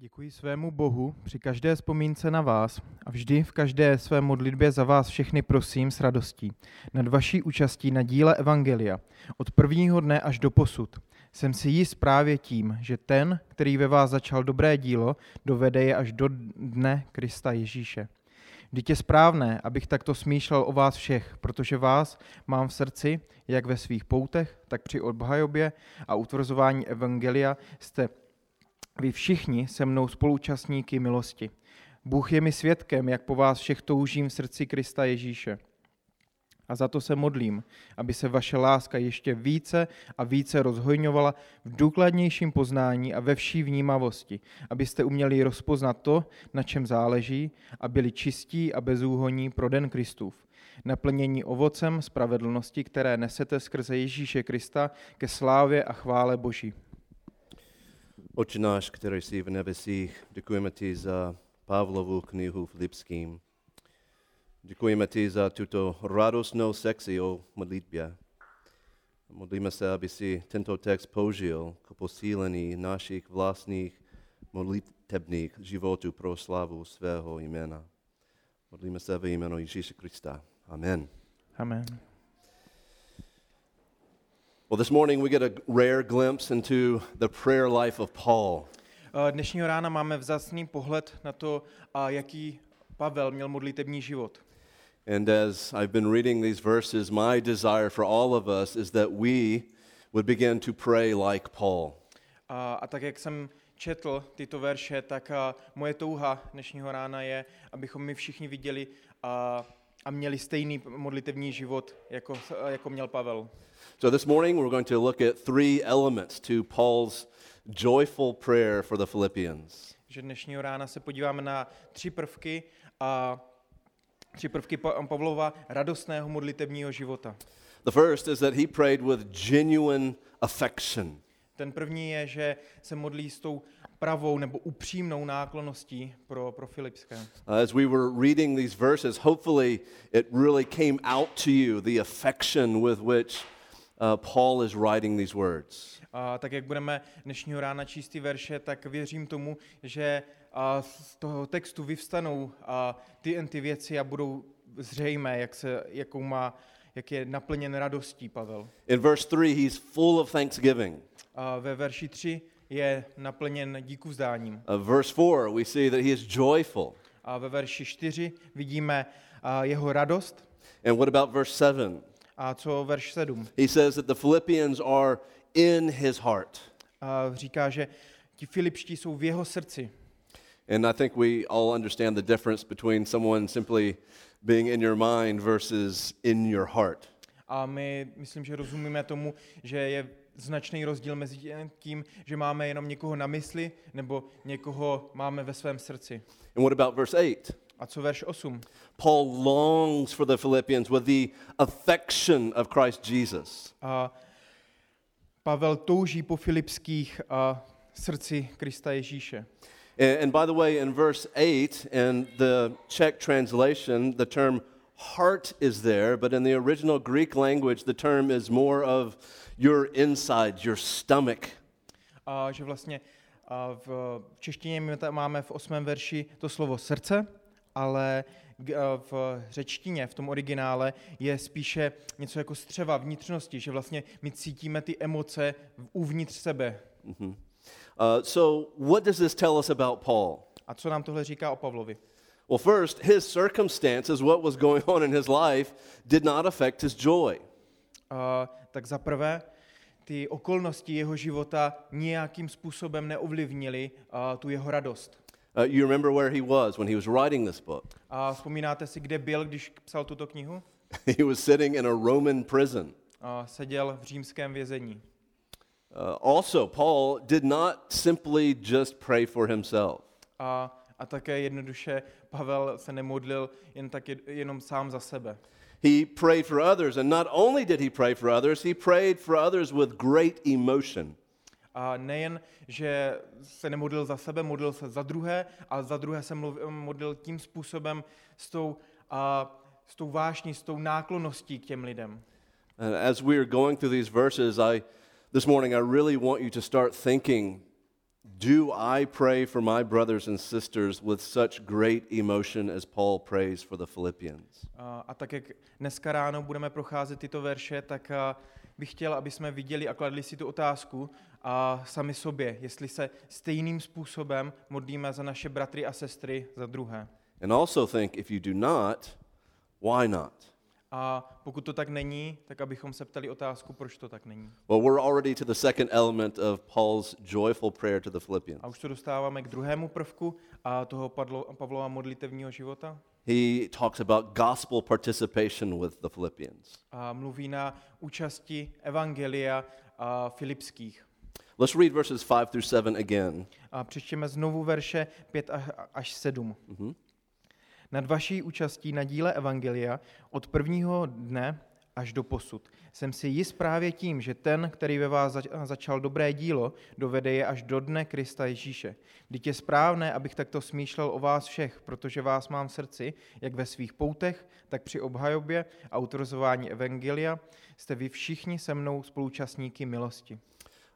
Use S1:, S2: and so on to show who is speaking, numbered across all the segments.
S1: Děkuji svému Bohu při každé vzpomínce na vás a vždy v každé své modlitbě za vás všechny prosím s radostí. Nad vaší účastí na díle Evangelia, od prvního dne až do posud. Jsem si jist právě tím, že ten, který ve vás začal dobré dílo, dovede je až do dne Krista Ježíše. Vždyť je správné, abych takto smýšlel o vás všech, protože vás mám v srdci, jak ve svých poutech, tak při obhajobě a utvrzování Evangelia jste vy všichni se mnou spoluúčastníky milosti. Bůh je mi svědkem, jak po vás všech toužím v srdci Krista Ježíše. A za to se modlím, aby se vaše láska ještě více a více rozhojňovala v důkladnějším poznání a ve vší vnímavosti, abyste uměli rozpoznat to, na čem záleží a byli čistí a bezúhoní pro den Kristův. Naplnění ovocem spravedlnosti, které nesete skrze Ježíše Krista ke slávě a chvále Boží.
S2: Oče náš, který jsi v nebesích, děkujeme ti za Pavlovu knihu Filipským. Děkujeme ti za tuto radostnou sekci o modlitbě. Modlíme se, aby si tento text použil k posílení našich vlastních modlitebných životů pro slavu svého jména. Modlíme se ve jméno Ježíše Krista. Amen.
S1: Amen.
S2: Well, this morning we get a rare glimpse into the prayer life of Paul.
S1: Eh, Dnešního rána máme vzácný pohled na to, jaký Pavel měl modlitební život.
S2: And as I've been reading these verses, my desire for all of us is that we would begin to pray like Paul.
S1: A, a tak, jak jsem četl tyto verše, tak a, moje touha dnešního rána je, abychom my všichni viděli a, a měli stejný modlitební život, jako, jako měl Pavel.
S2: So this morning we're going to look at three elements to Paul's joyful prayer for the Philippians.
S1: Že dnešního rána se podíváme na tři prvky a tři prvky Pa- Pavlova radostného modlitebního života.
S2: The first is that he prayed with genuine affection.
S1: Ten první je, že se modlí s tou pravou nebo upřímnou náklonností pro, pro Filipské.
S2: Uh, As we were reading these verses, hopefully it really came out to you the affection with which uh, Paul is writing these words.
S1: A tak jak budeme dnešního rána číst ty verše, tak věřím tomu, že a, z toho textu vyvstanou a, ty ty věci a budou zřejmé, jak, se, jakou má, jak je naplněn radostí Pavel.
S2: In verse 3, he's full of thanksgiving.
S1: A ve verši 3 je naplněn díku vzdáním.
S2: Uh, verse 4, we see that he is joyful.
S1: A ve verši 4 vidíme a, jeho radost.
S2: And what about verse 7?
S1: A co verš 7?
S2: He says that the Philippians are in his heart.
S1: A říká, že ti Filipští jsou v jeho srdci.
S2: And I think we all understand the difference between someone simply being in your mind versus in your heart.
S1: A my myslím, že rozumíme tomu, že je značný rozdíl mezi tím, že máme jenom někoho na mysli, nebo někoho máme ve svém srdci.
S2: And what about verse 8?
S1: A co verš 8?
S2: Paul longs for the Philippians with the affection of Christ Jesus.
S1: A Pavel touží po filipských a srdci Krista Ježíše.
S2: And, and by the way, in verse 8, in the Czech translation, the term heart is there, but in the original Greek language, the term is more of your inside, your stomach.
S1: A že vlastně a v češtině my tam máme v osmém verši to slovo srdce, ale v řečtině, v tom originále, je spíše něco jako střeva vnitřnosti, že vlastně my cítíme ty emoce uvnitř sebe.
S2: Uh, so, what does this tell us about Paul?
S1: A co nám tohle říká o Pavlovi?
S2: Well, first, his circumstances, what was going on in his life, did not affect his joy.
S1: A, tak za prvé, ty okolnosti jeho života nějakým způsobem neovlivnily a, tu jeho radost.
S2: Uh, you remember where he was when he was writing this book?
S1: A vzpomínáte si, kde byl, když psal tuto knihu?
S2: he was sitting in a Roman prison.
S1: A, seděl v římském vězení.
S2: Uh, also, Paul did not simply just pray for himself.
S1: A, a také jednoduše Pavel se nemodlil jen tak jed- jenom sám za sebe.
S2: He prayed for others, and not only did he pray for others, he prayed for others with great emotion.
S1: A nejen, že se nemodlil za sebe, modlil se za druhé, a za druhé se modlil tím způsobem s tou, a, s tou vášní, s tou náklonností k těm lidem.
S2: And as we are going through these verses, I this morning I really want you to start thinking Do I pray for my brothers and sisters with such great emotion as Paul prays for the Philippians?
S1: A, tak, jak dneska ráno budeme procházet tyto verše, tak bych chtěl, aby jsme viděli a kladli si tu otázku a sami sobě, jestli se stejným způsobem modlíme za naše bratry a sestry za druhé.
S2: And also think if you do not, why not?
S1: A pokud to tak není, tak abychom se ptali otázku, proč to tak není.
S2: Well, we're already to the second element of Paul's joyful prayer to the Philippians.
S1: A už se dostáváme k druhému prvku a toho Padlo, Pavlova modlitevního života.
S2: He talks about gospel participation with the Philippians.
S1: A mluví na účasti Evangelia a Filipských.
S2: Let's read verses 5 through 7 again.
S1: A přečtěme znovu verše 5 až 7. Nad vaší účastí na díle Evangelia od prvního dne až do posud. Jsem si jist právě tím, že ten, který ve vás zač- začal dobré dílo, dovede je až do dne Krista Ježíše. Vždyť je správné, abych takto smýšlel o vás všech, protože vás mám v srdci, jak ve svých poutech, tak při obhajobě a utvrzování Evangelia jste vy všichni se mnou spoluúčastníky milosti.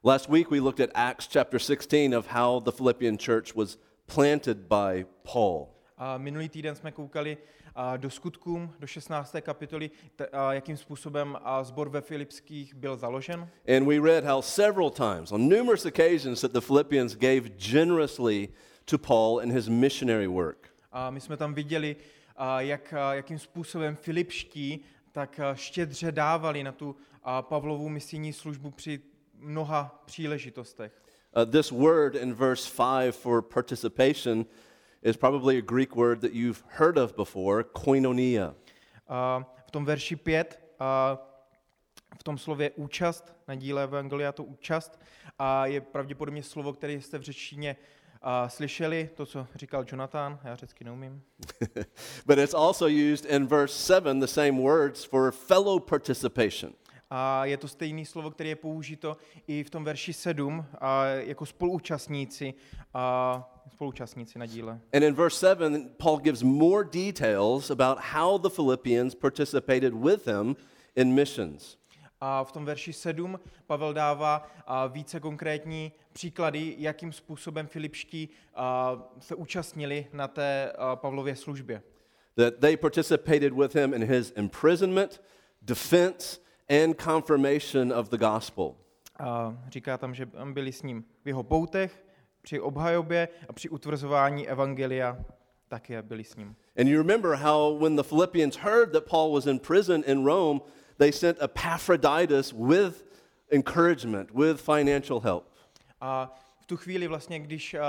S2: Last week we looked at Acts chapter 16 of how the Philippian church was planted by Paul.
S1: A minulý týden jsme koukali do skutkům, do 16. kapitoly, jakým způsobem a, zbor ve Filipských byl založen.
S2: And we read how several times, on numerous occasions, that the Philippians gave generously to Paul in his missionary work.
S1: A my jsme tam viděli, jak, jakým způsobem Filipští tak štědře dávali na tu a, Pavlovu misijní službu při mnoha příležitostech.
S2: Uh, this word in verse 5 for participation is probably a Greek word that you've heard of before, koinonia.
S1: A v tom verši 5, a v tom slově účast, na díle Evangelia to účast, a je pravděpodobně slovo, které jste v řečtině a, slyšeli, to, co říkal Jonathan, já řecky neumím.
S2: But it's also used in verse 7, the same words for fellow participation.
S1: A je to stejné slovo, které je použito i v tom verši 7 a jako spoluúčastníci, a spoluúčastníci na díle.
S2: And in verse 7, Paul gives more details about how the Philippians participated with him in missions.
S1: A v tom verši 7 Pavel dává více konkrétní příklady, jakým způsobem Filipští se účastnili na té Pavlově službě.
S2: That they participated with him in his imprisonment, defense, and confirmation of the gospel.
S1: A říká tam, že byli s ním v jeho poutech, při obhajobě a při utvrzování evangelia také byli s ním.
S2: And you remember how when the Philippians heard that Paul was in prison in Rome, they sent Epaphroditus with encouragement, with financial help.
S1: A v tu chvíli vlastně, když a,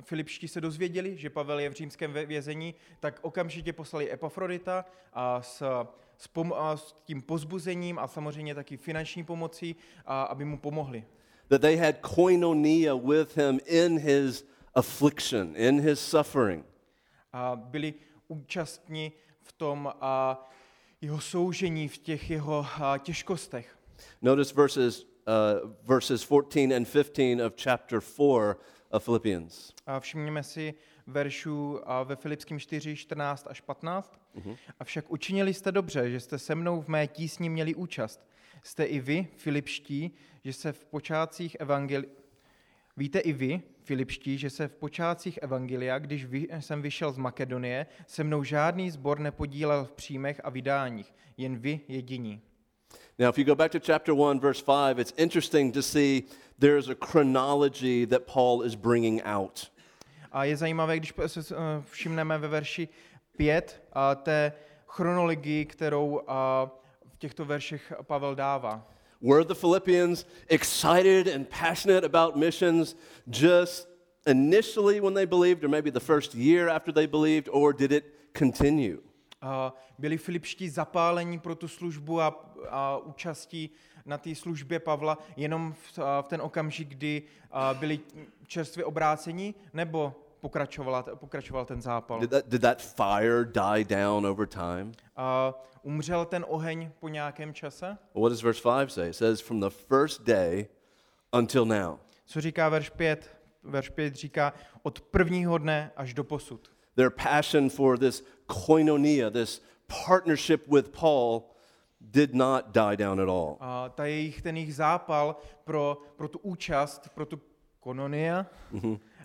S1: Filipští se dozvěděli, že Pavel je v římském vě- vězení, tak okamžitě poslali Epafrodita a s, s, pom- a s tím pozbuzením a samozřejmě taky finanční pomocí, a, aby mu pomohli.
S2: That they had koinonia with him in his affliction, in his suffering.
S1: A byli účastní v tom a, jeho soužení, v těch jeho a, těžkostech.
S2: Notice verses, uh, verses 14 and 15 of chapter 4 of Philippians.
S1: A všimněme si veršů ve Filipským 4, 14 až 15. Mm-hmm. Avšak učinili jste dobře, že jste se mnou v mé tísni měli účast. Jste i vy, Filipští, že se v počátcích evangeli... Víte i vy, Filipští, že se v počátcích evangelia, když vy, jsem vyšel z Makedonie, se mnou žádný zbor nepodílel v příjmech a vydáních, jen vy jediní.
S2: Now, if you go back to chapter 1, verse 5, it's interesting to see there's a chronology that Paul is bringing out.
S1: A je zajímavé, když se eh, všimneme ve verši 5 a té chronologii, kterou a, těchto veršech Pavel dává.
S2: Were the Philippians excited and passionate about missions just initially when they believed, or maybe the first year after they believed, or did it continue?
S1: A byli Filipští zapálení pro tu službu a, a účastí na té službě Pavla jenom v, a, v ten okamžik, kdy a, byli čerstvě obrácení, nebo pokračovala, pokračoval ten zápal?
S2: Did that, did that fire die down over time?
S1: A umřel ten oheň po nějakém čase?
S2: What does verse 5 say? It says, from the first day until now.
S1: Co říká verš 5? Verš 5 říká od prvního dne až do posud.
S2: Their passion for this koinonia, this partnership with Paul, did not die down at all.
S1: A ta jejich, ten jejich zápal pro, pro tu účast, pro tu kononia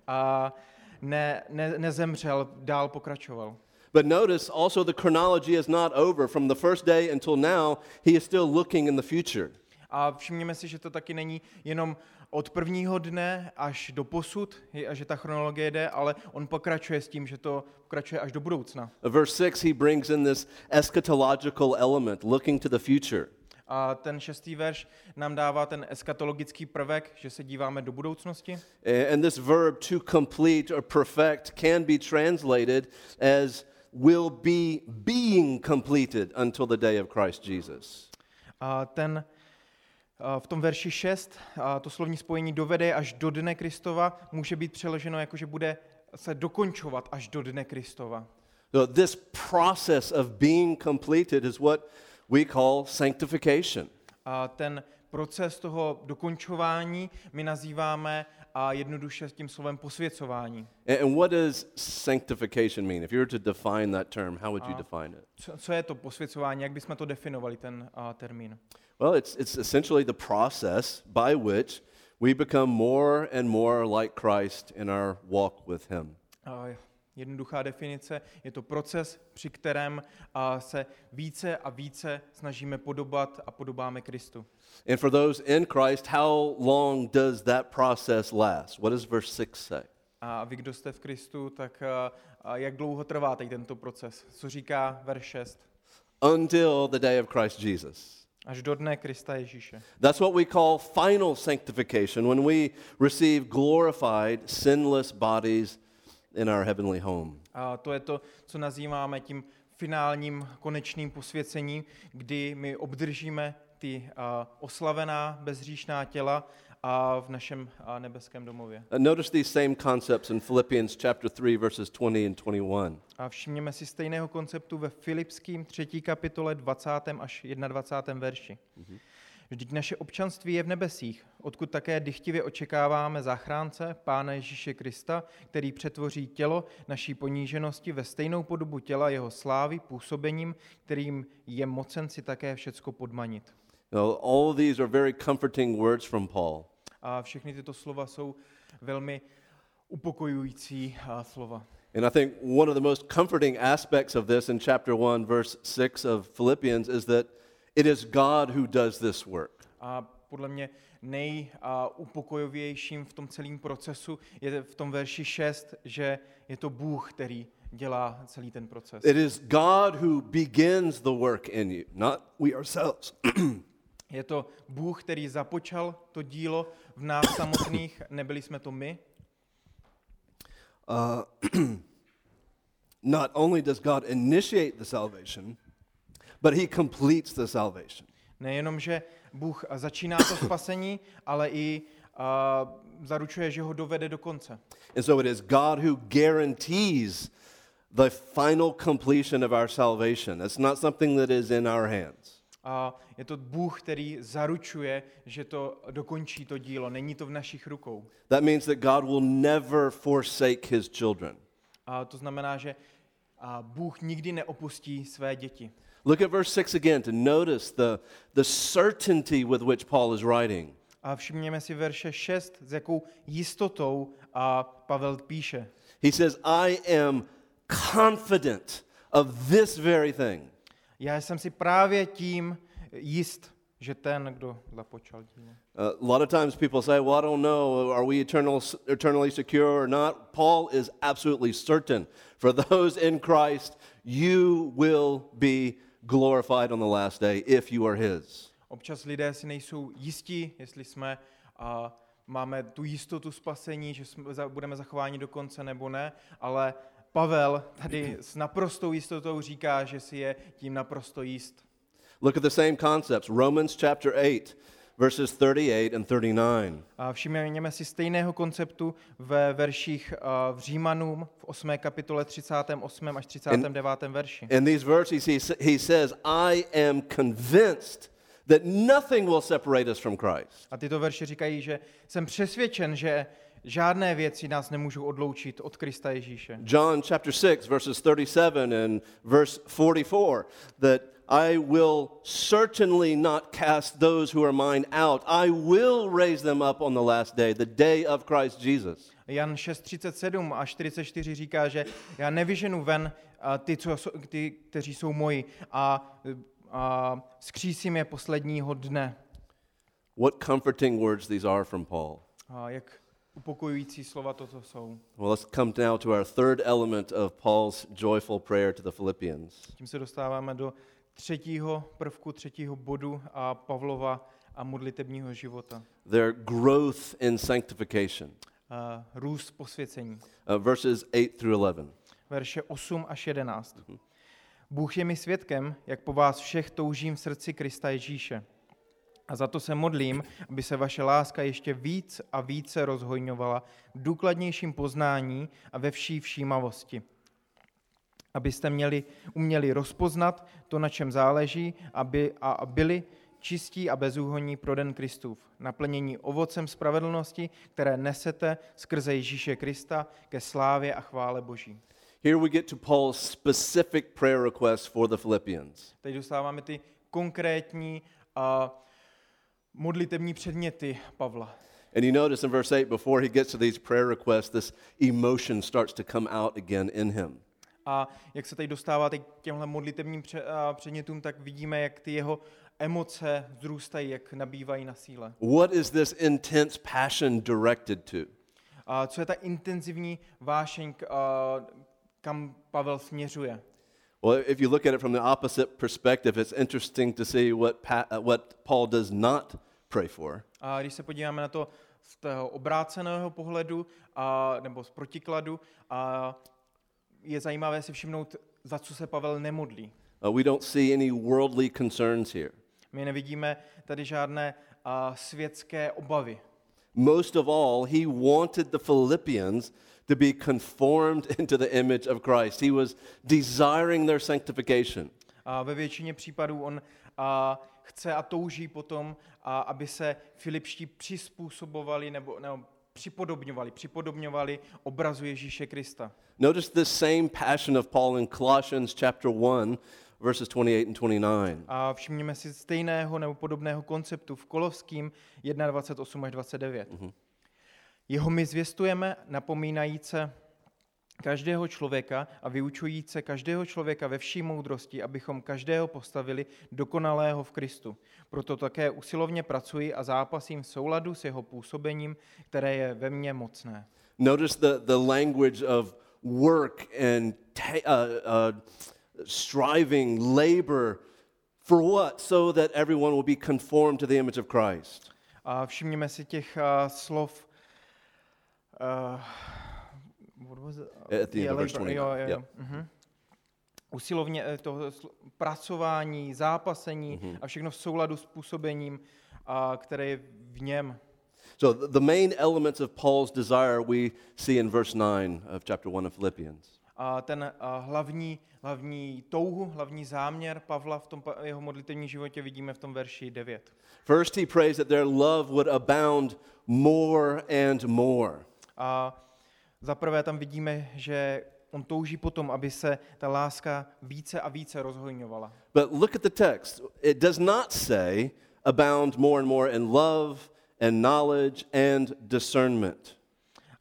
S1: a ne, ne, nezemřel, dál pokračoval.
S2: But notice also the chronology is not over. From the first day until now, he is still looking in the future.
S1: A všimněme si, že to taky není jenom od prvního dne až do posud, a že ta chronologie jde, ale on pokračuje s tím, že to pokračuje až do budoucna.
S2: Verse 6, he brings in this eschatological element, looking to the future.
S1: A ten šestý verš nám dává ten eskatologický prvek, že se díváme do budoucnosti.
S2: A- And this verb to complete or perfect can be translated as will be being completed until the day of Christ Jesus.
S1: A ten v tom verši 6, a to slovní spojení dovede až do dne Kristova, může být přeloženo jako, že bude se dokončovat až do dne Kristova.
S2: So this process of being completed is what we call sanctification.
S1: A ten proces toho dokončování my nazýváme a jednoduše s tím slovem posvěcování.
S2: And what does sanctification mean? If you were to define that term, how would you
S1: Uh,
S2: define it?
S1: Co, co je to posvěcování? Jak bychom to definovali, ten a, termín?
S2: Well, it's, it's essentially the process by which we become more and more like Christ in our walk with Him.
S1: A, jednoduchá definice, je to proces, při kterém se více a více snažíme podobat a podobáme Kristu.
S2: And for those in Christ, how long does that process last? What does verse 6 say?
S1: A vy, kdo jste v Kristu, tak jak dlouho trvá teď tento proces? Co říká verš 6?
S2: Until the day of Christ Jesus.
S1: Až do dne Krista Ježíše.
S2: That's what we call final sanctification when we receive glorified, sinless bodies in our heavenly home.
S1: A to je to, co nazýváme tím finálním konečným posvěcením, kdy my obdržíme ty a, oslavená bezříšná těla a v našem a, nebeském domově.
S2: Uh, notice these same concepts in Philippians chapter 3 verses 20 and 21.
S1: A všimněme si stejného konceptu ve Filipským 3. kapitole 20. až 21. verši. Vždyť naše občanství je v nebesích, odkud také dychtivě očekáváme záchránce, Pána Ježíše Krista, který přetvoří tělo naší poníženosti ve stejnou podobu těla jeho slávy působením, kterým je mocen si také všecko podmanit.
S2: Now, all these are very comforting words from Paul.
S1: A všechny tyto slova jsou velmi upokojující slova.
S2: And I think one of the most comforting aspects of this in chapter 1, verse 6 of Philippians is that it is God who does this work.
S1: A podle mě nejupokojovějším v tom celém procesu je v tom verši 6, že je to Bůh, který dělá celý ten proces.
S2: It is God who begins the work in you, not we ourselves.
S1: Je to Bůh, který započal to dílo v nás samotných, nebyli jsme to my.
S2: Uh, not only does God initiate the salvation, but he completes the salvation.
S1: Nejenom, že Bůh začíná to spasení, ale i a, zaručuje, že ho dovede do konce.
S2: And so it is God who guarantees the final completion of our salvation. It's not something that is in our hands.
S1: A je to Bůh, který zaručuje, že to dokončí to dílo. Není to v našich rukou.
S2: That means that God will never forsake his children.
S1: A to znamená, že a Bůh nikdy neopustí své děti.
S2: Look at verse 6 again to notice the, the certainty with which Paul is writing.
S1: A všimněme si verše 6, s jakou jistotou a Pavel píše.
S2: He says, I am confident of this very thing.
S1: Já jsem si právě tím jist, že ten, kdo započal dílo.
S2: A lot of times people say, well, I don't know, are we eternal, eternally secure or not? Paul is absolutely certain. For those in Christ, you will be glorified on the last day if you are his.
S1: Občas lidé si nejsou jistí, jestli jsme a máme tu jistotu spasení, že jsme, budeme zachováni do konce nebo ne, ale Pavel tady s naprostou jistotou říká, že si je tím naprosto jist.
S2: Look at the same concepts. Romans chapter 8, verses 38 and 39.
S1: A všimněme si stejného konceptu ve verších v Římanům v 8. kapitole 38. až 39. verši.
S2: In these verses, he, he says, I am convinced that nothing will separate us from Christ.
S1: A tyto verše říkají, že jsem přesvědčen, že žádné věci nás nemůžou odloučit od Krista Ježíše.
S2: John chapter 6, verses 37 and verse 44, that I will certainly not cast those who are mine out. I will raise them up on the last day, the day of Christ Jesus.
S1: Jan 6.37 a 44 říká, že já nevyženu ven ty, co, ty, kteří jsou moji a, a skřísím je posledního dne.
S2: What comforting words these are from Paul.
S1: A jak upokojující slova toto jsou.
S2: Well, let's come now to our third element of Paul's joyful prayer to the Philippians.
S1: Tím se dostáváme do třetího prvku, třetího bodu a Pavlova a modlitebního života.
S2: Their growth in sanctification.
S1: A růst posvěcení.
S2: Uh, verses 8 through 11.
S1: Verše 8 až 11. Bůh je mi svědkem, jak po vás všech toužím v srdci Krista Ježíše. A za to se modlím, aby se vaše láska ještě víc a více rozhojňovala v důkladnějším poznání a ve vší všímavosti. Abyste měli, uměli rozpoznat to, na čem záleží, aby, a byli čistí a bezúhonní pro den Kristův, naplnění ovocem spravedlnosti, které nesete skrze Ježíše Krista ke slávě a chvále Boží.
S2: Here we get to Paul's specific prayer request for the Philippians.
S1: Teď dostáváme ty konkrétní a modlitební předměty Pavla.
S2: And you notice in verse 8, before he gets to these prayer requests, this emotion starts to come out again in him.
S1: A jak se teď dostává teď k těmhle a předmětům, tak vidíme, jak ty jeho emoce vzrůstají, jak nabývají na síle.
S2: What is this intense passion directed to?
S1: A co je ta intenzivní vášeň, kam Pavel směřuje?
S2: Well, if you look at it from the opposite perspective, it's interesting to see what, pa- what Paul does not pray for.
S1: A když se podíváme na to z toho obráceného pohledu, a, nebo z protikladu, a je zajímavé si všimnout, za co se Pavel nemodlí.
S2: Uh, we don't see any worldly concerns here.
S1: My nevidíme tady žádné a, světské obavy.
S2: Most of all, he wanted the Philippians to be conformed into the image of Christ. He was desiring their sanctification.
S1: A ve většině případů on a, chce a touží potom, a, aby se Filipští přizpůsobovali nebo, nebo připodobňovali, připodobňovali obrazu Ježíše Krista.
S2: Notice this same passion of Paul in Colossians chapter 1, verses 28 and 29.
S1: A všimněme si stejného nebo podobného konceptu v Kolovským 1.28 až 29. Jeho my zvěstujeme, napomínajíce každého člověka a vyučujíce každého člověka ve vší moudrosti, abychom každého postavili dokonalého v Kristu. Proto také usilovně pracuji a zápasím v souladu s jeho působením, které je ve mně mocné.
S2: Notice the, the language of work and ta- uh, uh, striving, labor. For what? So that everyone will be conformed to the image of Christ.
S1: A všimněme si těch uh, slov. Uh, what was it?
S2: Of verse
S1: labor,
S2: 29,
S1: Jo, jo, jo. Mhm. Usilovně eh, to pracování, zápasení
S2: Mhm.
S1: a všechno v souladu s působením, a které je v něm.
S2: So th- the main elements of Paul's desire we see in verse 9 of chapter 1 of Philippians.
S1: A ten a hlavní, hlavní touhu, hlavní záměr Pavla v tom jeho modlitevním životě vidíme v tom verši 9.
S2: First, he prays that their love would abound more and more.
S1: A za prvé tam vidíme, že on touží potom, aby se ta láska více a více rozhojňovala.
S2: But look at the text. It does not say abound more and more in love and knowledge and discernment.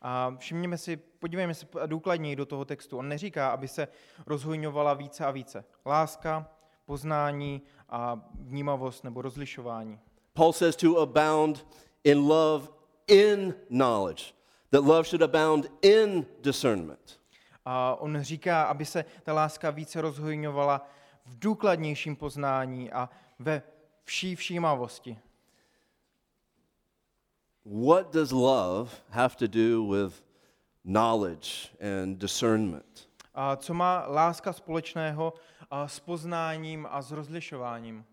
S1: A všimněme si, podívejme se důkladněji do toho textu. On neříká, aby se rozhojňovala více a více. Láska, poznání a vnímavost nebo rozlišování.
S2: Paul says to abound in love in knowledge, that love should abound in discernment.
S1: A on říká, aby se ta láska více rozhojňovala v důkladnějším poznání a ve vší všímavosti.
S2: What does love have to do with knowledge and discernment?
S1: A co má láska společného s poznáním a s rozlišováním?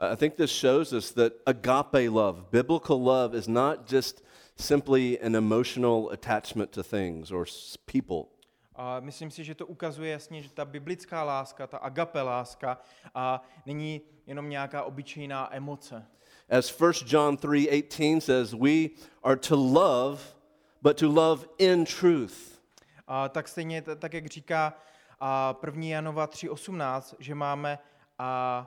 S2: I think this shows us that agape love, biblical love, is not just simply an emotional attachment to things or people.
S1: A myslím si, že to ukazuje jasně, že ta biblická láska, ta agape láska, a není jenom nějaká obyčejná emoce.
S2: As 1 John 3:18 says, we are to love, but to love in truth.
S1: A tak stejně, tak jak říká a 1. Janova 3.18, že máme a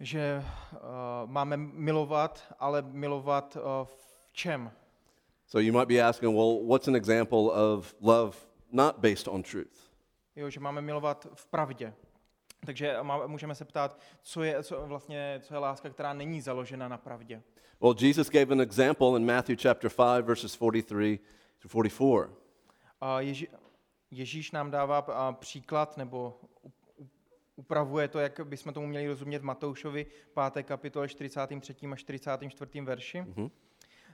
S1: že uh, máme milovat, ale milovat uh, v čem?
S2: So you might be asking, well, what's an example of love not based on truth?
S1: Jo, že máme milovat v pravdě. Takže má, můžeme se ptát, co je, co, vlastně, co je láska, která není založena na pravdě.
S2: Well, Jesus gave an example in Matthew chapter 5, verses 43 to 44.
S1: A Ježí, Ježíš nám dává a, příklad nebo upravuje to, jak bychom tomu měli rozumět v Matoušovi 5. kapitole 43. a 44. verši.
S2: Mhm.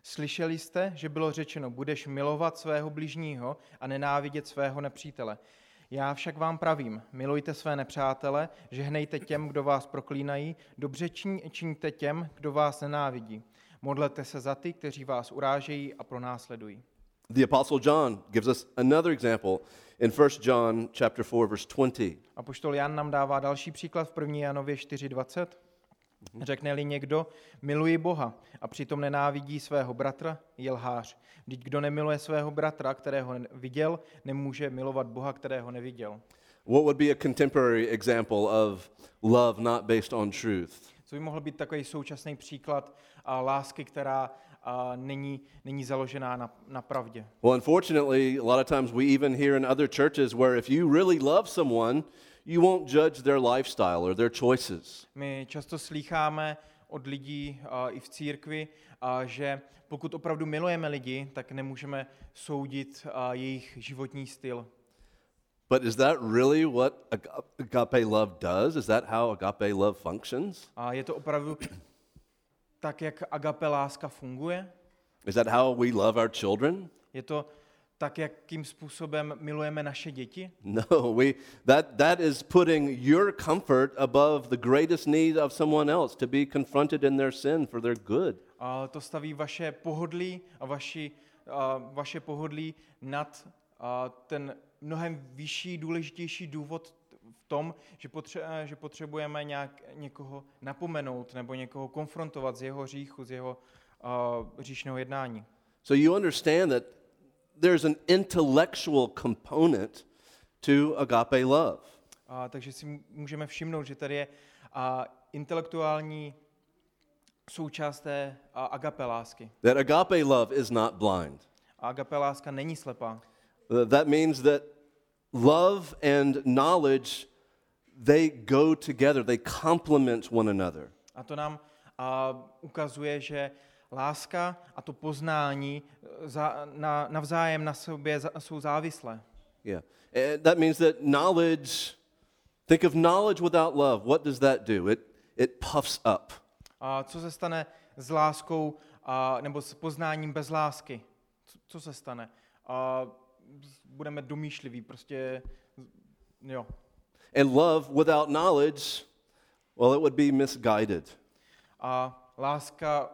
S1: Slyšeli jste, že bylo řečeno, budeš milovat svého bližního a nenávidět svého nepřítele. Já však vám pravím, milujte své nepřátele, žehnejte těm, kdo vás proklínají, dobře čiň- čiňte těm, kdo vás nenávidí. Modlete se za ty, kteří vás urážejí a pronásledují.
S2: The apostle John gives us another example in 1 John chapter 4 verse 20.
S1: A poštol Jan nám dává další příklad v 1. Janově 4.20. Řekne-li někdo, miluji Boha a přitom nenávidí svého bratra, je lhář. Vždyť kdo nemiluje svého bratra, kterého viděl, nemůže milovat Boha, kterého neviděl.
S2: What would be a contemporary example of love not based on truth?
S1: Co by mohl být takový současný příklad a, lásky, která a, není, není založená na, na pravdě?
S2: Well, unfortunately, a lot of times we even hear in other churches where if you really love someone, you won't judge their lifestyle or their choices.
S1: My často slýcháme od lidí a, i v církvi, a, že pokud opravdu milujeme lidi, tak nemůžeme soudit a, jejich životní styl.
S2: But is that really what aga- agape love does? Is that how agape love functions?
S1: A je to opravdu tak, jak agape láska funguje?
S2: Is that how we love our children?
S1: Je to tak, jakým způsobem milujeme naše děti?
S2: No, we that that is putting your comfort above the greatest need of someone else to be confronted in their sin for their good.
S1: A to staví vaše pohodlí a vaši, a vaše pohodlí nad a ten mnohem vyšší, důležitější důvod v tom, že, potře- že potřebujeme nějak někoho napomenout nebo někoho konfrontovat z jeho hříchu, z jeho a, hříšného jednání.
S2: So you understand that there's an intellectual component to agape love.
S1: A, takže si můžeme všimnout, že tady je a, intelektuální součást té a, agape lásky.
S2: That agape love is not blind.
S1: A agape láska není slepá.
S2: That means that love and knowledge they go together. They complement one another.
S1: A to nám a, ukazuje, že láska a to poznání e, za, na, navzájem na sobě za, jsou závislé.
S2: Yeah. And that means that knowledge think of knowledge without love. What does that do? It it puffs up.
S1: A co se stane s láskou a, nebo s poznáním bez lásky? Co, co se stane? A, budeme domýšliví, prostě, jo.
S2: And love without knowledge, well, it would be misguided.
S1: A láska,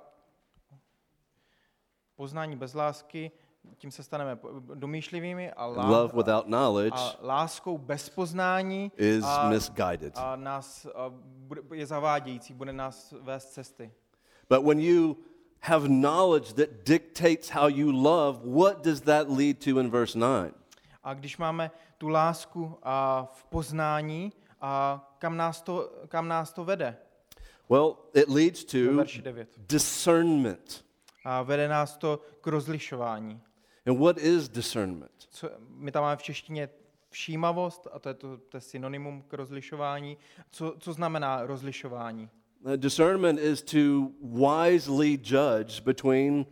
S1: poznání bez lásky, tím se staneme domýšlivými a, lá,
S2: Love without knowledge
S1: a láskou bez poznání
S2: is
S1: a,
S2: misguided.
S1: a nás a bude, je zavádějící, bude nás vést cesty.
S2: But when you have knowledge that dictates how you love, what does that lead to in verse 9?
S1: A když máme tu lásku a v poznání, a kam nás to, kam nás to vede?
S2: Well, it leads to
S1: verši 9.
S2: discernment.
S1: A vede nás to k rozlišování.
S2: And what is discernment?
S1: Co, my tam máme v češtině všímavost, a to je, to, to je synonymum k rozlišování. Co, co znamená rozlišování?
S2: Uh, discernment is to wisely judge between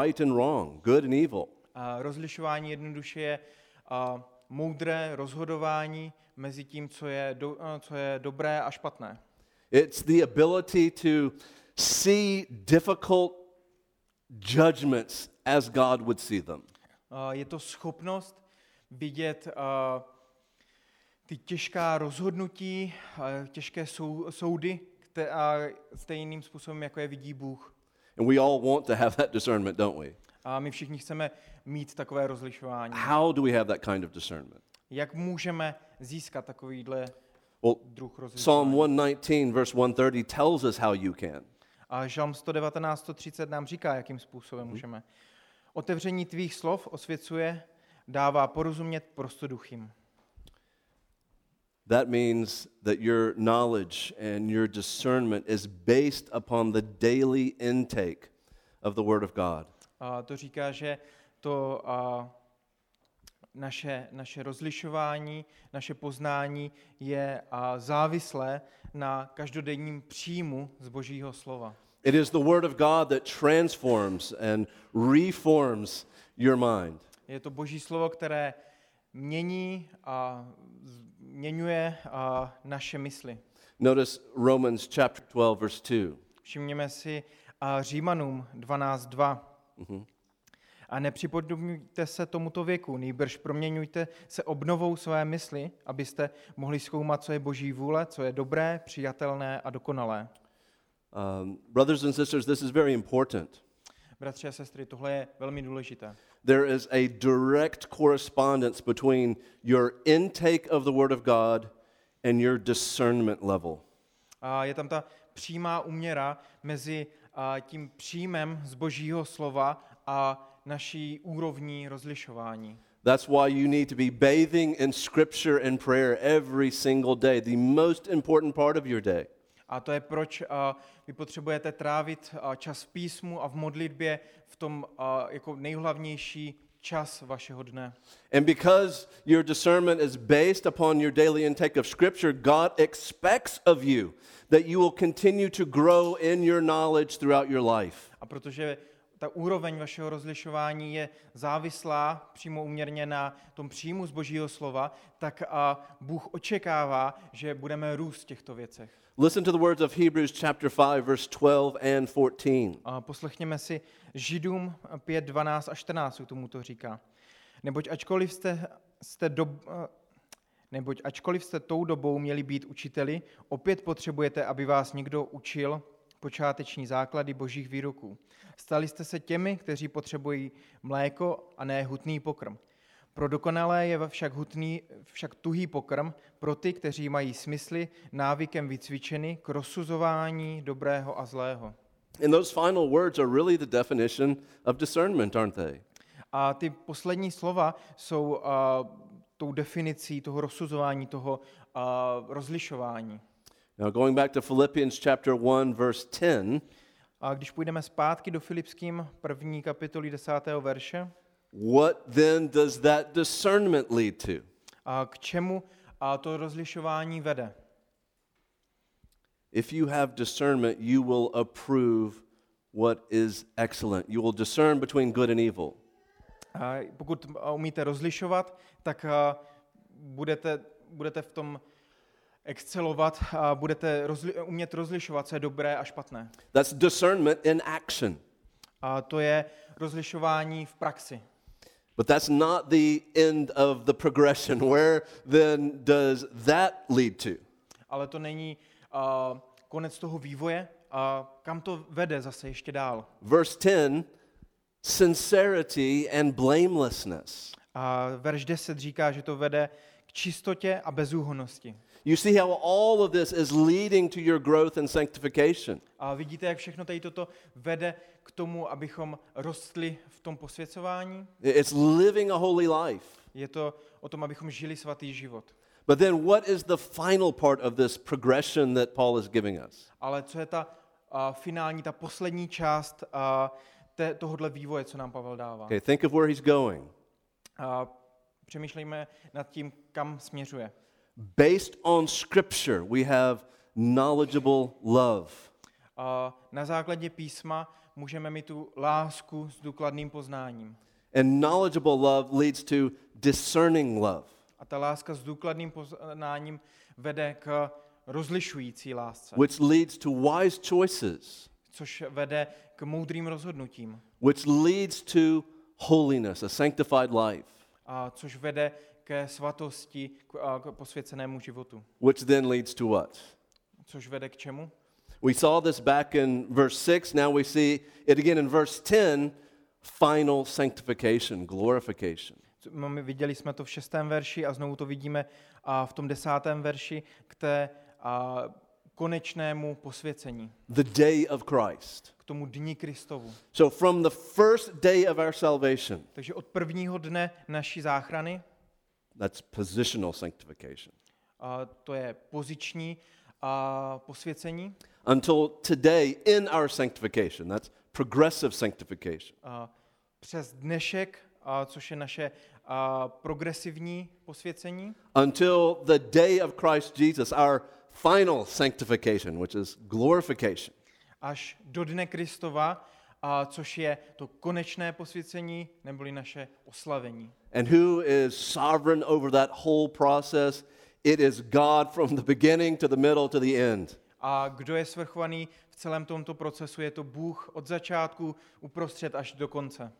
S2: right and wrong, good and evil.
S1: A rozlišování jednoduše je a, moudré rozhodování mezi tím, co je, do, a, co je dobré a špatné.
S2: It's the ability to see difficult judgments as God would see them.
S1: A, je to schopnost vidět a, ty těžká rozhodnutí, a, těžké sou, soudy, kte, stejným způsobem, jako je vidí Bůh.
S2: And we all want to have that discernment, don't we?
S1: A my všichni chceme mít takové rozlišování.
S2: How do we have that kind of discernment?
S1: Jak můžeme získat takovýhle
S2: Well,
S1: druh
S2: Psalm
S1: rozlišování?
S2: 119, verse 130 tells us how you can.
S1: A Žalm 119, 130 nám říká, jakým způsobem můžeme. Otevření tvých slov osvěcuje, dává porozumět prostoduchým.
S2: That means that your knowledge and your discernment is based upon the daily intake of the Word of God.
S1: A to říká, že to a, naše, naše rozlišování, naše poznání je a, závislé na každodenním příjmu z Božího slova.
S2: It is the Word of God that transforms and reforms your mind.
S1: Je to Boží slovo, které mění a změňuje a, naše mysli.
S2: Notice Romans chapter 12, verse 2.
S1: Všimněme si a, Římanům 12.2.
S2: Mhm.
S1: A nepřipodobňujte se tomuto věku, nýbrž proměňujte se obnovou své mysli, abyste mohli zkoumat, co je boží vůle, co je dobré, přijatelné a dokonalé.
S2: Um, brothers and sisters, this is very important.
S1: Bratři a sestry, tohle je velmi důležité.
S2: There is a direct correspondence between your intake of the Word of God and your discernment level.
S1: A je tam ta přímá úměra mezi a, tím příjmem z božího slova a naší úrovní rozlišování.
S2: That's why you need to be bathing in Scripture and prayer every single day, the most important part of your day.
S1: A to je proč a, vy potřebujete trávit a, čas v písmu a v modlitbě v tom a, jako nejhlavnější čas vašeho dne.
S2: And because your discernment is based upon your daily intake of Scripture, God expects of you that you will continue to grow in your knowledge throughout your life.
S1: A protože ta úroveň vašeho rozlišování je závislá přímo uměrně na tom příjmu z Božího slova, tak a Bůh očekává, že budeme růst v těchto věcech.
S2: Listen to the words of Hebrews chapter 5, verse 12 and 14.
S1: A poslechněme si Židům 5, 12 a 14, k tomu to říká. Neboť ačkoliv jste, jste do, neboť ačkoliv jste tou dobou měli být učiteli, opět potřebujete, aby vás někdo učil počáteční základy božích výroků. Stali jste se těmi, kteří potřebují mléko a ne hutný pokrm. Pro dokonalé je však, hutný, však tuhý pokrm, pro ty, kteří mají smysly návykem vycvičeny k rozsuzování dobrého a zlého.
S2: And those final words are really the definition of discernment, aren't they?
S1: A ty poslední slova jsou uh, tou definicí toho rozsuzování, toho uh, rozlišování.
S2: Now, going back to Philippians chapter 1, verse 10,
S1: A když půjdeme zpátky do Filipským první kapitoly 10. verše,
S2: what then does that discernment lead to?
S1: a k čemu a to rozlišování vede?
S2: If you have discernment, you will approve what is excellent. You will discern between good and evil.
S1: A pokud umíte rozlišovat, tak budete, budete v tom excelovat a budete rozli, umět rozlišovat, co je dobré a špatné.
S2: That's discernment in action.
S1: A to je rozlišování v praxi.
S2: But that's not the end of the progression. Where then does that lead to?
S1: Ale to není a, konec toho vývoje, a kam to vede zase ještě dál.
S2: Verse 10 sincerity and blamelessness.
S1: A verš 10 říká, že to vede k čistotě a bezúhonnosti.
S2: You see how all of this is leading to your growth and sanctification.
S1: A vidíte, jak všechno tady toto vede k tomu, abychom rostli v tom posvěcování?
S2: It's living a holy life.
S1: Je to o tom, abychom žili svatý život.
S2: But then, what is the final part of this progression that Paul is giving us?
S1: Ale co je ta a, finální, ta poslední část a, te, tohohle vývoje, co nám Pavel dává?
S2: Okay, think of where he's going.
S1: A, přemýšlejme nad tím, kam směřuje.
S2: Based on Scripture, we have knowledgeable love.
S1: A, na základě písma můžeme mít tu lásku s důkladným poznáním.
S2: And knowledgeable love leads to discerning love.
S1: A ta láska s důkladným poznáním vede k rozlišující lásce,
S2: which leads to wise choices,
S1: což vede k moudrým rozhodnutím,
S2: which leads to holiness, a sanctified life,
S1: a což vede ke svatosti, k, a k posvěcenému životu.
S2: which then leads to what?
S1: Což vede k čemu?
S2: We saw this back in verse 6. Now we see it again in verse 10 final sanctification, glorification.
S1: Máme, viděli jsme to v šestém verši a znovu to vidíme a v tom desátém verši k té a, konečnému posvěcení,
S2: The day of Christ.
S1: k tomu dni Kristovu.
S2: So, from the first day of our salvation,
S1: Takže od prvního dne naší záchrany
S2: that's positional sanctification.
S1: A to je poziční a posvěcení.
S2: until today in our sanctification. That's progressive sanctification.
S1: A přes dnešek, a což je naše a, progresivní posvěcení.
S2: Until the day of Christ Jesus, our final sanctification, which is glorification.
S1: až do dne Kristova, a což je to konečné posvěcení, neboli naše oslavení.
S2: And who is sovereign over that whole process? It is God from the beginning to the middle to the end.
S1: A kdo je svrchovaný v celém tomto procesu? Je to Bůh od začátku, uprostřed až do konce.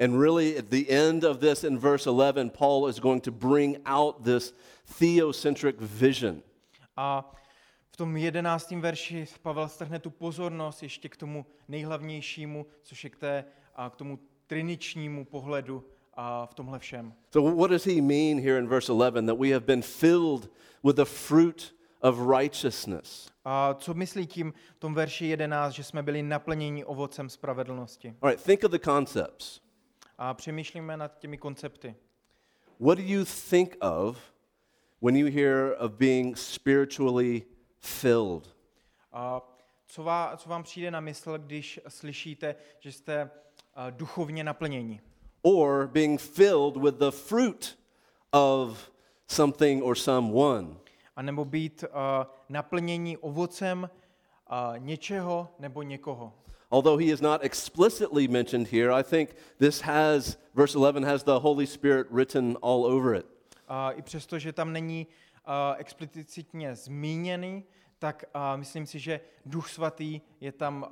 S2: And really, at the end of this in verse 11, Paul is going to bring out this theocentric vision.
S1: A tom jedenáctém verši Pavel strhne tu pozornost ještě k tomu nejhlavnějšímu, což je k, té, a k tomu triničnímu pohledu a v tomhle všem.
S2: So, what does he mean here in verse 11? That we have been filled with the fruit of righteousness.
S1: A co myslí tím v tom verši 11, že jsme byli naplněni ovocem spravedlnosti?
S2: All right, think of the concepts.
S1: A přemýšlíme nad těmi koncepty.
S2: What do you think of when you hear of being spiritually filled?
S1: A co, vá, co vám přijde na mysl, když slyšíte, že jste a, duchovně naplněni?
S2: Or being filled with the fruit of something or someone?
S1: A nebo být a, naplněni ovocem a, něčeho nebo někoho?
S2: Although he is not explicitly mentioned here, I think this has, verse 11 has the Holy Spirit written all over it.
S1: A I přesto, že tam není explicitně zmíněný, tak myslím si, že Duch Svatý je tam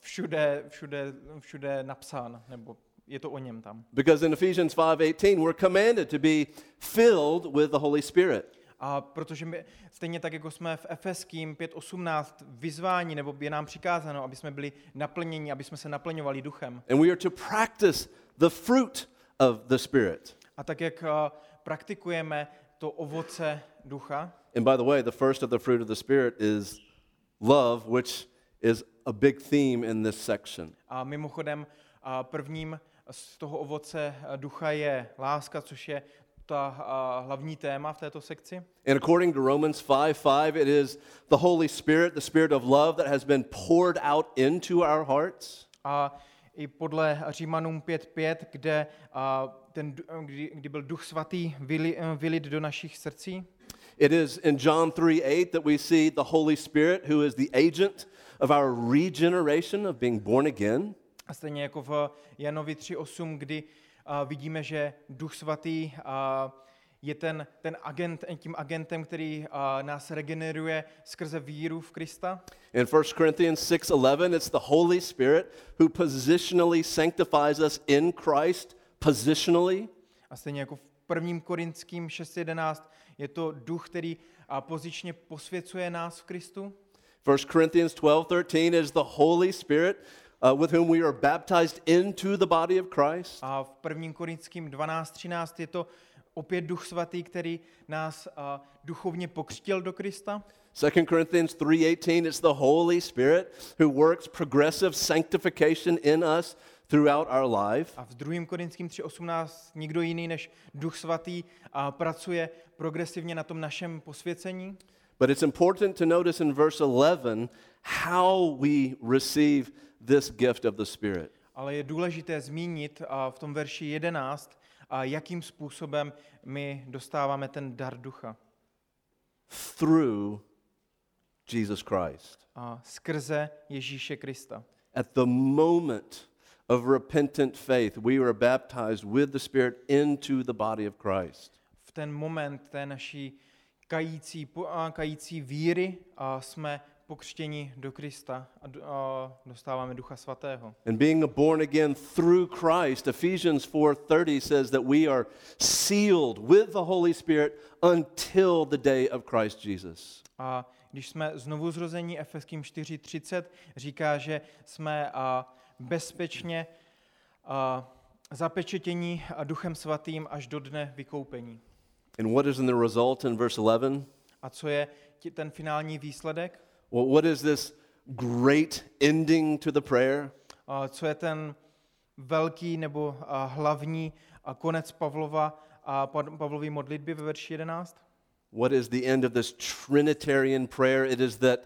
S1: všude, všude, všude napsán, nebo je to o něm tam.
S2: Because in Ephesians 5:18 we're commanded to be filled with the Holy Spirit.
S1: A protože my, stejně tak, jako jsme v Efeským 5.18 vyzvání, nebo je nám přikázáno, aby jsme byli naplněni, aby jsme se naplňovali duchem.
S2: And we are to practice the fruit of the Spirit.
S1: A tak, jak a, praktikujeme to ovoce ducha,
S2: And by the way, the first of the fruit of the Spirit is love, which is a big theme in this section.
S1: a mimochodem a prvním z toho ovoce ducha je láska, což je ta hlavní téma v této sekci.
S2: And according to Romans 5 5, it is the Holy Spirit, the Spirit of love, that has been poured out into our hearts.
S1: A i podle Římanům 5.5, kde, a, ten, kdy, kdy byl duch svatý vyli, vylit do našich srdcí,
S2: It is in John 3 8 that we see the Holy Spirit, who is the agent of our regeneration, of being born again.
S1: A stejně jako v Janovi 3.8, kdy a, vidíme, že Duch Svatý a, je ten, ten agent, tím agentem, který a, nás regeneruje skrze víru v Krista.
S2: In 1 Corinthians 6:11, it's the Holy Spirit who positionally sanctifies us in Christ, positionally.
S1: A stejně jako v 1. Korinským 6.11 je to duch, který a, pozičně posvěcuje nás v Kristu.
S2: 1 Corinthians 12:13 is the Holy Spirit uh, with whom we are baptized into the body of Christ.
S1: A v 1. Korinským 12.13 je to opět duch svatý, který nás a, duchovně pokřtil do Krista.
S2: 2 Corinthians 3:18 it's the Holy Spirit who works progressive sanctification in us throughout our life.
S1: A v 2. Korinským 3.18 nikdo jiný než Duch Svatý a pracuje progresivně na tom našem posvěcení.
S2: But it's important to notice in verse 11 how we receive this gift of the Spirit.
S1: Ale je důležité zmínit a v tom verši 11, a jakým způsobem my dostáváme ten dar ducha.
S2: Through Jesus Christ.
S1: A skrze Ježíše Krista.
S2: At the moment of repentant faith, we were baptized with the Spirit into the body of Christ.
S1: V ten moment té naší kající, kající víry a jsme pokřtěni do Krista a dostáváme Ducha Svatého.
S2: And being born again through Christ, Ephesians 4:30 says that we are sealed with the Holy Spirit until the day of Christ Jesus.
S1: A když jsme znovu zrození, Efeským 4.30 říká, že jsme a, bezpečně a, zapečetění a duchem svatým až do dne vykoupení.
S2: And what is in the result in verse 11?
S1: A co je ten finální výsledek?
S2: Well, what is this great ending to the prayer?
S1: A co je ten velký nebo hlavní a konec Pavlova a Pa- Pavlovy modlitby ve verši 11?
S2: What is the end of this Trinitarian prayer? It is that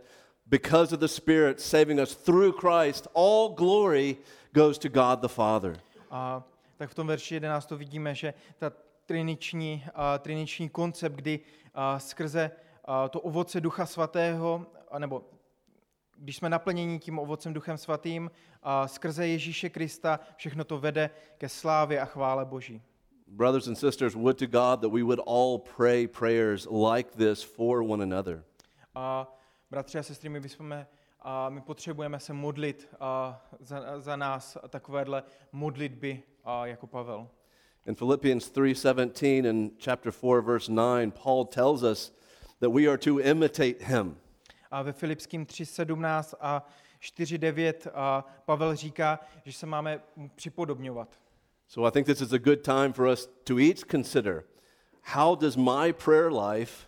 S2: because of the Spirit saving us through Christ, all glory goes to God the Father.
S1: A tak v tom verši 11 to vidíme, že ta triniční, a, triniční koncept, kdy a, skrze a, to ovoce Ducha Svatého, a, nebo když jsme naplněni tím ovocem Duchem Svatým, a skrze Ježíše Krista, všechno to vede ke slávě a chvále Boží.
S2: Brothers and sisters, would to God that we would all pray prayers like this for one another.
S1: A bratři a sestry, my bychom, a my potřebujeme se modlit a za, za nás takovéhle modlitby a jako Pavel.
S2: In Philippians 3:17 and chapter 4 verse 9, Paul tells us that we are to imitate him.
S1: A ve Filipským 3.17 a 4.9 a Pavel říká, že se máme připodobňovat.
S2: So I think this is a good time for us to each consider how does my prayer life,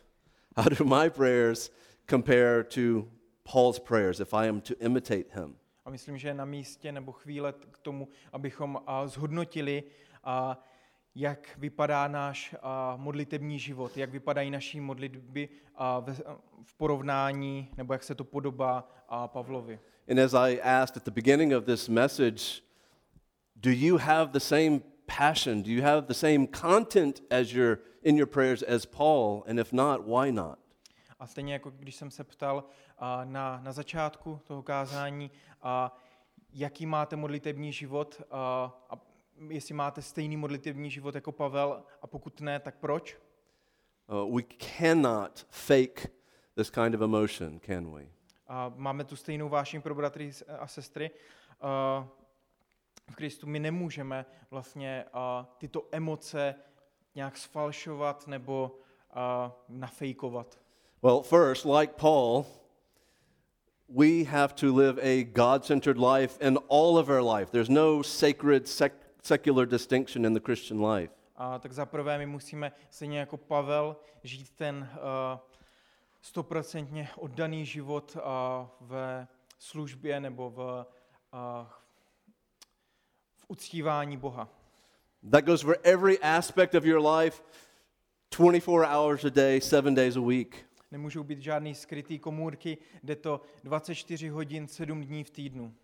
S2: how do my prayers compare to Paul's prayers if I am to imitate him?
S1: A myslím, že je na místě nebo chvíle k tomu, abychom a, zhodnotili, a, jak vypadá náš a, modlitební život, jak vypadají naší modlitby a, ve, v porovnání, nebo jak se to podobá a, Pavlovi.
S2: And as I asked at the beginning of this message, do you have the same passion? Do you have the same content as your in your prayers as Paul? And if not, why not?
S1: A stejně jako když jsem se ptal na, na začátku toho kázání, a, jaký máte modlitební život a, a jestli máte stejný modlitební život jako Pavel a pokud ne, tak proč?
S2: Uh, we cannot fake this kind of emotion, can we?
S1: A máme tu stejnou vášeň pro bratry a sestry. A v Kristu my nemůžeme vlastně a, tyto emoce nějak sfalšovat nebo a, nafejkovat.
S2: Well, first, like Paul, we have to live a God centered life in all of our life. There's no sacred, sec- secular distinction in the Christian life.
S1: A tak za prvé my musíme stejně jako Pavel žít ten uh, oddaný život uh, ve službě nebo v, uh, v uctívání Boha.
S2: That goes for every aspect of your life 24 hours a day, seven days a week.
S1: Nemůžou být žádný skrytý komůrky, jde to 24 hodin, 7 dní v týdnu.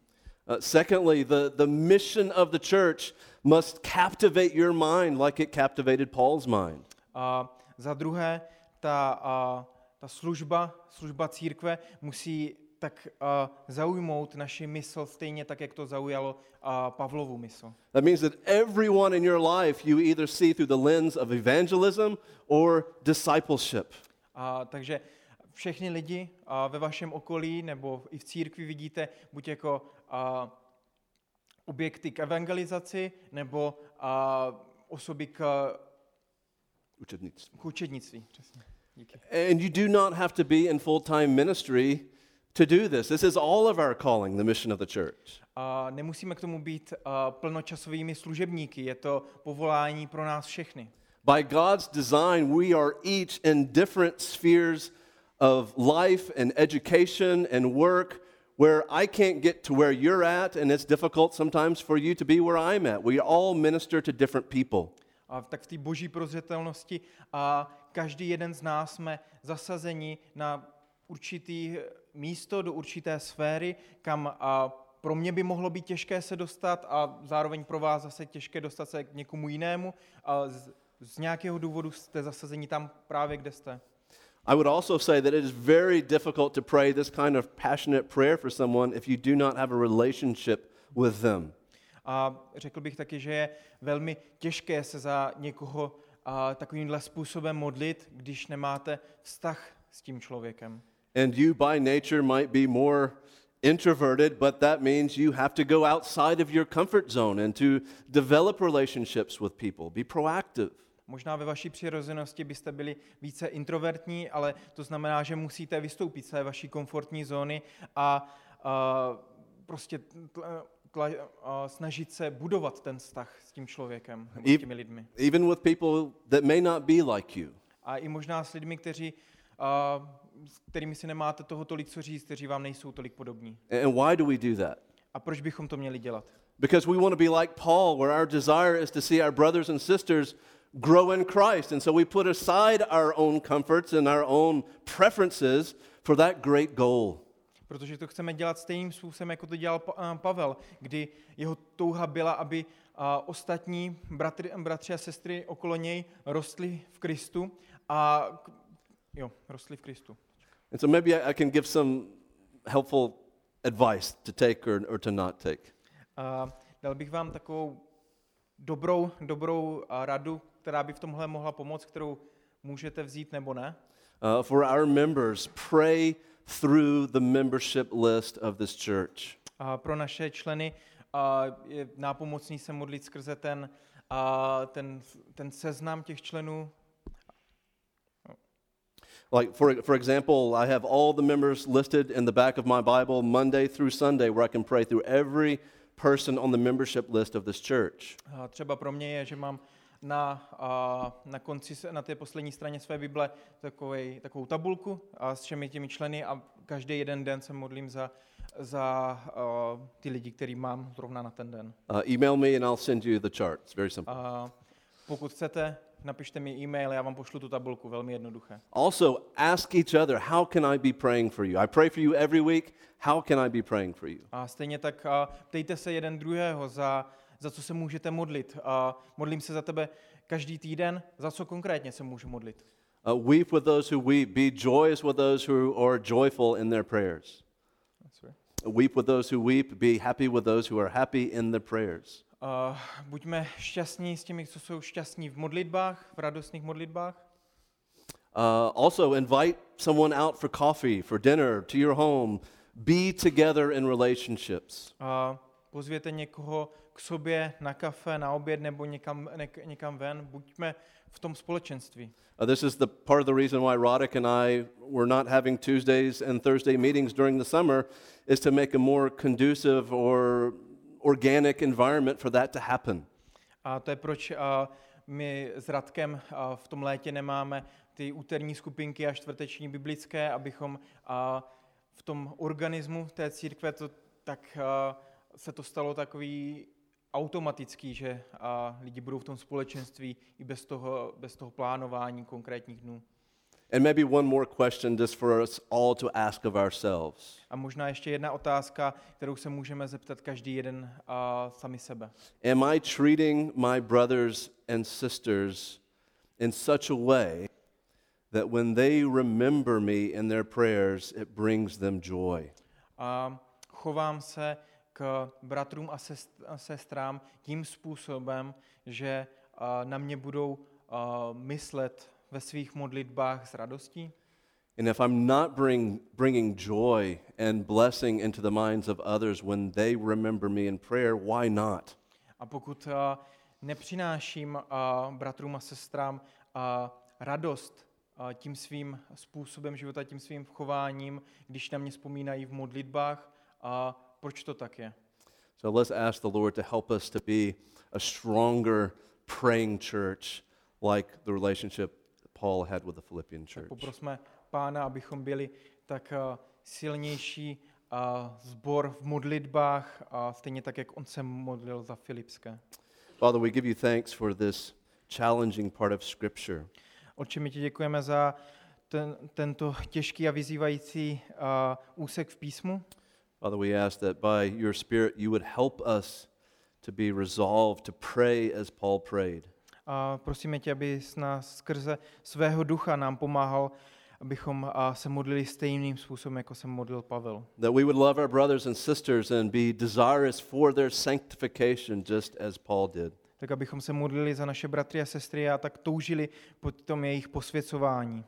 S2: Uh, secondly, the, the mission of the church must captivate your mind like it captivated Paul's mind.
S1: A za druhé, ta, a, ta služba, služba církve musí tak a, zaujmout naši mysl stejně tak, jak to zaujalo a, Pavlovu mysl.
S2: That means that everyone in your life you either see through the lens of evangelism or discipleship.
S1: A, takže všechny lidi a, ve vašem okolí nebo i v církvi vidíte buď jako a, objekty k evangelizaci nebo a, osoby k,
S2: Učednictví.
S1: k učednictví. Přesně. Díky.
S2: And you do not have to be in full time ministry to do this. This is all of our calling, the mission of the church.
S1: A nemusíme k tomu být a, plnočasovými služebníky, je to povolání pro nás všechny.
S2: By God's design, we are each in different spheres of life and education and work where I can't get to where you're at, and it's difficult sometimes for you to be where I'm at. We all minister to different people.
S1: A tak v té boží prozřetelnosti a každý jeden z nás jsme zasazeni na určitý místo, do určité sféry, kam a pro mě by mohlo být těžké se dostat a zároveň pro vás zase těžké dostat se k někomu jinému. A z, z nějakého důvodu jste zasazeni tam právě, kde jste.
S2: I would also say that it is very difficult to pray this kind of passionate prayer for someone if you do not have a relationship with them.
S1: A řekl bych taky, že je velmi těžké se za někoho a, takovýmhle způsobem modlit, když nemáte vztah s tím člověkem.
S2: And you, by nature, might be more introverted, but that means you have to go outside of your comfort zone and to develop relationships with people. Be proactive.
S1: Možná ve vaší přirozenosti byste byli více introvertní, ale to znamená, že musíte vystoupit z té vaší komfortní zóny a, a prostě tla, tla, a snažit se budovat ten vztah s tím člověkem, nebo s těmi lidmi.
S2: Even with people that may not be like you.
S1: A i možná s lidmi, kteří, a, s kterými si nemáte toho tolik co říct, kteří vám nejsou tolik podobní.
S2: And why do we do that?
S1: A proč bychom to měli dělat?
S2: Because we want to be like Paul, where our desire is to see our brothers and sisters grow in Christ. And so we put aside our own comforts and our own preferences for that great goal.
S1: Protože to chceme dělat stejným způsobem, jako to dělal a, Pavel, kdy jeho touha byla, aby a, ostatní bratry, bratři a sestry okolo něj rostli v Kristu a jo, rostli v Kristu.
S2: And so maybe I, can give some helpful advice to take or, or to not take.
S1: A dal bych vám takovou dobrou, dobrou radu, která by v tomhle mohla pomoct, kterou můžete vzít nebo ne.
S2: Uh, for our members, pray through the membership list of this church.
S1: A pro naše členy a, je nápomocný se modlit skrze ten, a, ten, ten seznam těch členů.
S2: Like, for, for example, I have all the members listed in the back of my Bible, Monday through Sunday, where I can pray through every person on the membership list of this church.
S1: A třeba pro mě je, že mám na, a, na konci, na té poslední straně své Bible takovej, takovou tabulku a s všemi těmi členy a každý jeden den se modlím za, za ty lidi, který mám zrovna na ten den.
S2: Uh, email me and I'll send you the chart. It's very simple.
S1: A pokud chcete, napište mi e-mail, já vám pošlu tu tabulku, velmi jednoduché.
S2: Also, ask each other, how can I be praying for you? I pray for you every week. How can I be praying for you?
S1: A stejně tak a, ptejte se jeden druhého, za, za co se můžete modlit. A modlím se za tebe každý týden, za co konkrétně se můžu modlit.
S2: Uh, weep with those who weep. Be joyous with those who are joyful in their prayers. Weep with those who weep. Be happy with those who are happy in their prayers.
S1: Uh, buďme šťastní s těmi, co jsou šťastní v modlitbách, v radostných modlitbách.
S2: Uh, also, invite someone out for coffee, for dinner, to your home. Be together in relationships.
S1: A pozvěte někoho k sobě na kafe, na oběd nebo někam, nek, někam ven. Buďme v tom společenství.
S2: Uh, this is the part of the reason why Roddick and I were not having Tuesdays and Thursday meetings during the summer, is to make a more conducive or organic environment for that to happen.
S1: A to je proč a, my s Radkem a, v tom létě nemáme ty úterní skupinky a čtvrteční biblické, abychom a, v tom organismu té církve to, tak a, se to stalo takový automatický, že a, lidi budou v tom společenství i bez toho, bez toho plánování konkrétních dnů.
S2: And maybe one more question just for us all to ask of ourselves.
S1: A možná ještě jedna otázka, kterou se můžeme zeptat každý jeden a, sami sebe.
S2: Am I treating my brothers and sisters in such a way that when they remember me in their prayers, it brings them joy?
S1: A chovám se k bratrům a sest- a sestrám tím způsobem, že na mě budou myslet ve svých modlitbách s radostí.
S2: And if I'm not bring, bringing joy and blessing into the minds of others when they remember me in prayer, why not?
S1: A pokud a, nepřináším a, bratrům a sestrám a, radost a, tím svým způsobem života, tím svým chováním, když na mě vzpomínají v modlitbách, a proč to tak je?
S2: So let's ask the Lord to help us to be a stronger praying church like the relationship Paul had with the Philippian
S1: Tak
S2: church.
S1: poprosme Pána, abychom byli tak a, silnější a, zbor v modlitbách, a stejně tak, jak on se modlil za Filipské.
S2: Father, we give you thanks for this challenging part of Scripture.
S1: Oče, my ti děkujeme za ten, tento těžký a vyzývající a, úsek v písmu.
S2: Father, we ask that by your Spirit you would help us to be resolved to pray as Paul prayed.
S1: A prosíme tě, aby s nás skrze svého ducha nám pomáhal, abychom se modlili stejným způsobem, jako se modlil Pavel.
S2: That we would love our brothers and sisters and be desirous for their sanctification, just as Paul did.
S1: Tak abychom se modlili za naše bratry a sestry a tak toužili po tom jejich posvěcování.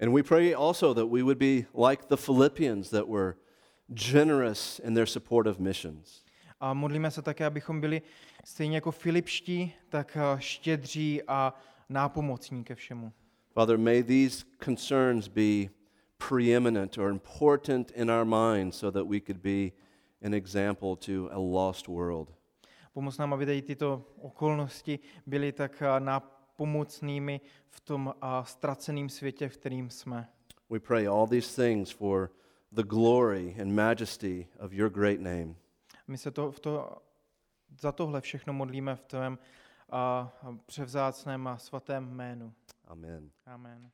S2: And we pray also that we would be like the Philippians that were generous in their support of missions.
S1: A modlíme se také, abychom byli stejně jako Filipští, tak eh, štědří a nápomocní ke všemu.
S2: Father, may these concerns be preeminent or important in our minds so that we could be an example to a lost world.
S1: Pomoz nám, aby tady tyto okolnosti byly tak a, nápomocnými v tom eh, a, ztraceném světě, v kterým jsme.
S2: We pray all these things for the glory and majesty of your great name.
S1: My se to, v to, za tohle všechno modlíme v tvém a převzácném a svatém jménu.
S2: Amen.
S1: Amen.